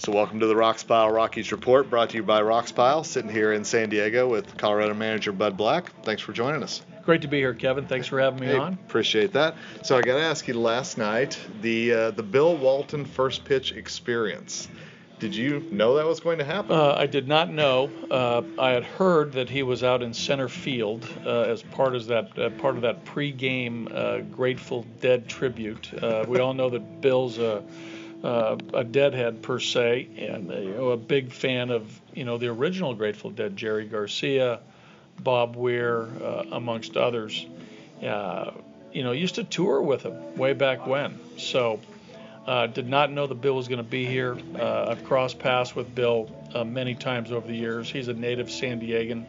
So, welcome to the Roxpile Rockies Report, brought to you by Roxpile. Sitting here in San Diego with Colorado manager Bud Black. Thanks for joining us. Great to be here, Kevin. Thanks for having me Hey, on. Appreciate that. So, I got to ask you last night the uh, the Bill Walton first pitch experience. Did you know that was going to happen? Uh, I did not know. Uh, I had heard that he was out in center field uh, as part of that uh, part of that pregame uh, Grateful Dead tribute. Uh, we all know that Bill's a, uh, a Deadhead per se, and uh, you know, a big fan of you know the original Grateful Dead, Jerry Garcia, Bob Weir, uh, amongst others. Uh, you know, used to tour with him way back when. So. Uh, did not know that Bill was going to be here. Uh, I've crossed paths with Bill uh, many times over the years. He's a native San Diegan.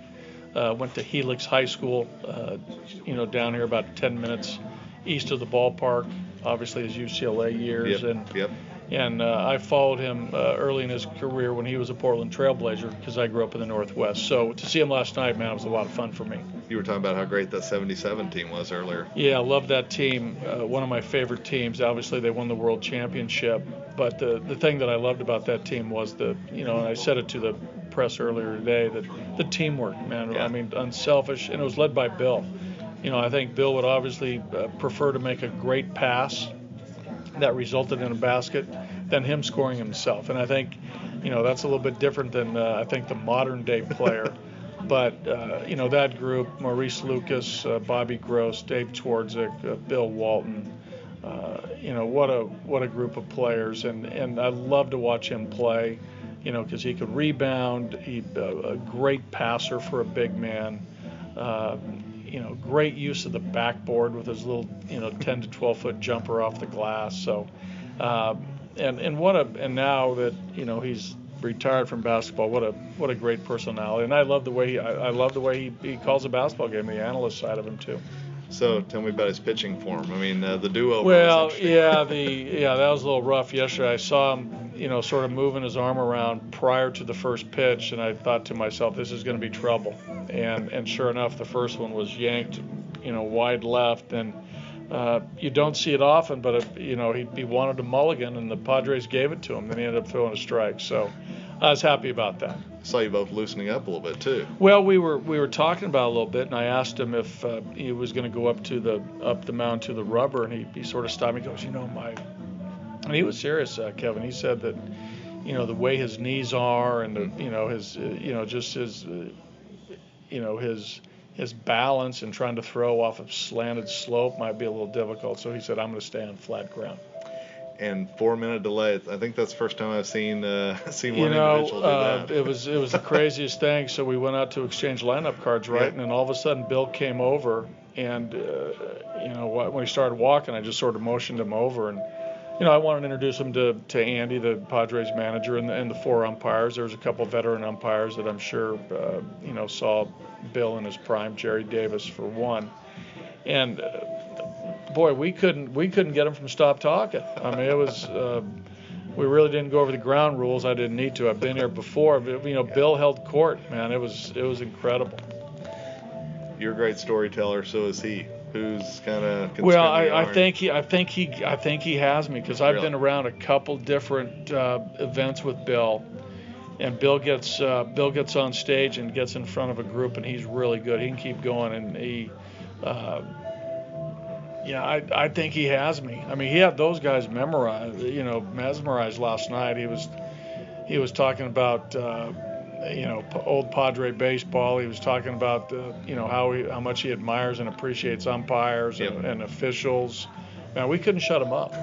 Uh, went to Helix High School, uh, you know, down here about 10 minutes east of the ballpark. Obviously, his UCLA years, yep. and yep. And uh, I followed him uh, early in his career when he was a Portland Trailblazer because I grew up in the Northwest. So to see him last night, man, it was a lot of fun for me. You were talking about how great that 77 team was earlier. Yeah, I love that team. Uh, one of my favorite teams. Obviously, they won the world championship. But the the thing that I loved about that team was the, you know, and I said it to the press earlier today, that the teamwork, man. Yeah. I mean, unselfish, and it was led by Bill. You know, I think Bill would obviously uh, prefer to make a great pass that resulted in a basket than him scoring himself. And I think, you know, that's a little bit different than uh, I think the modern day player. but uh, you know that group: Maurice Lucas, uh, Bobby Gross, Dave Twardzik, uh, Bill Walton. Uh, you know what a what a group of players, and and I love to watch him play. You know because he could rebound. He uh, a great passer for a big man. You know, great use of the backboard with his little, you know, 10 to 12 foot jumper off the glass. So, uh, and and what a and now that you know he's retired from basketball, what a what a great personality. And I love the way he, I, I love the way he, he calls a basketball game, the analyst side of him too. So, tell me about his pitching form. I mean, uh, the duo. Well, yeah, the yeah that was a little rough yesterday. I saw him, you know, sort of moving his arm around prior to the first pitch, and I thought to myself, this is going to be trouble. And and sure enough, the first one was yanked, you know, wide left, and uh, you don't see it often, but you know he, he wanted a mulligan, and the Padres gave it to him. Then he ended up throwing a strike. So I was happy about that. I Saw you both loosening up a little bit too. Well, we were we were talking about it a little bit, and I asked him if uh, he was going to go up to the up the mound to the rubber, and he, he sort of stopped me. He goes, you know, my, and he was serious, uh, Kevin. He said that, you know, the way his knees are, and the, you know his, uh, you know, just his, uh, you know, his his balance and trying to throw off a slanted slope might be a little difficult. So he said, I'm going to stay on flat ground. And four minute delay. I think that's the first time I've seen uh, seen you one know, individual do uh, that. it was it was the craziest thing. So we went out to exchange lineup cards, right? Yeah. And then all of a sudden, Bill came over, and uh, you know, when we started walking, I just sort of motioned him over, and you know, I wanted to introduce him to, to Andy, the Padres manager, and the, and the four umpires. There was a couple veteran umpires that I'm sure uh, you know saw Bill in his prime, Gerry Davis for one, and. Boy, we couldn't we couldn't get him from stop talking. I mean, it was uh, we really didn't go over the ground rules. I didn't need to. I've been here before. But, you know, Bill held court, man. It was it was incredible. You're a great storyteller, so is he. Who's kind of well, I, I, think he, I think he, I think he has me because I've Really? been around a couple different uh, events with Bill, and Bill gets uh, Bill gets on stage and gets in front of a group, and he's really good. He can keep going, and he, uh, yeah, I, I think he has me. I mean, he had those guys memorized, you know, mesmerized last night. He was he was talking about. Uh, you know, p- old Padre baseball. He was talking about, uh, you know, how he, how much he admires and appreciates umpires and, and officials. Man, we couldn't shut him up.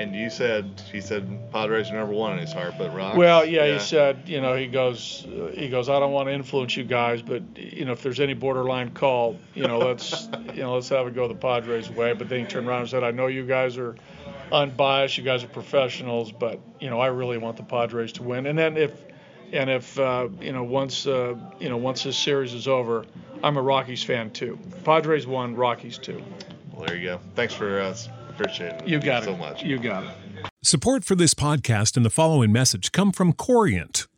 And you said he said Padres are number one in his heart, but Rock. Well, yeah, he said, you know, he goes, uh, he goes, I don't want to influence you guys, but you know, if there's any borderline call, you know, let's, you know, let's have it go the Padres way. But then he turned around and said, I know you guys are unbiased, you guys are professionals, but you know, I really want the Padres to win. And then if, and if, uh, you know, once, uh, you know, once this series is over, I'm a Rockies fan too. Padres won, Rockies two. Well, there you go. Thanks for us. Appreciate it. You got so it. much. You got it. Support for this podcast and the following message come from Corient.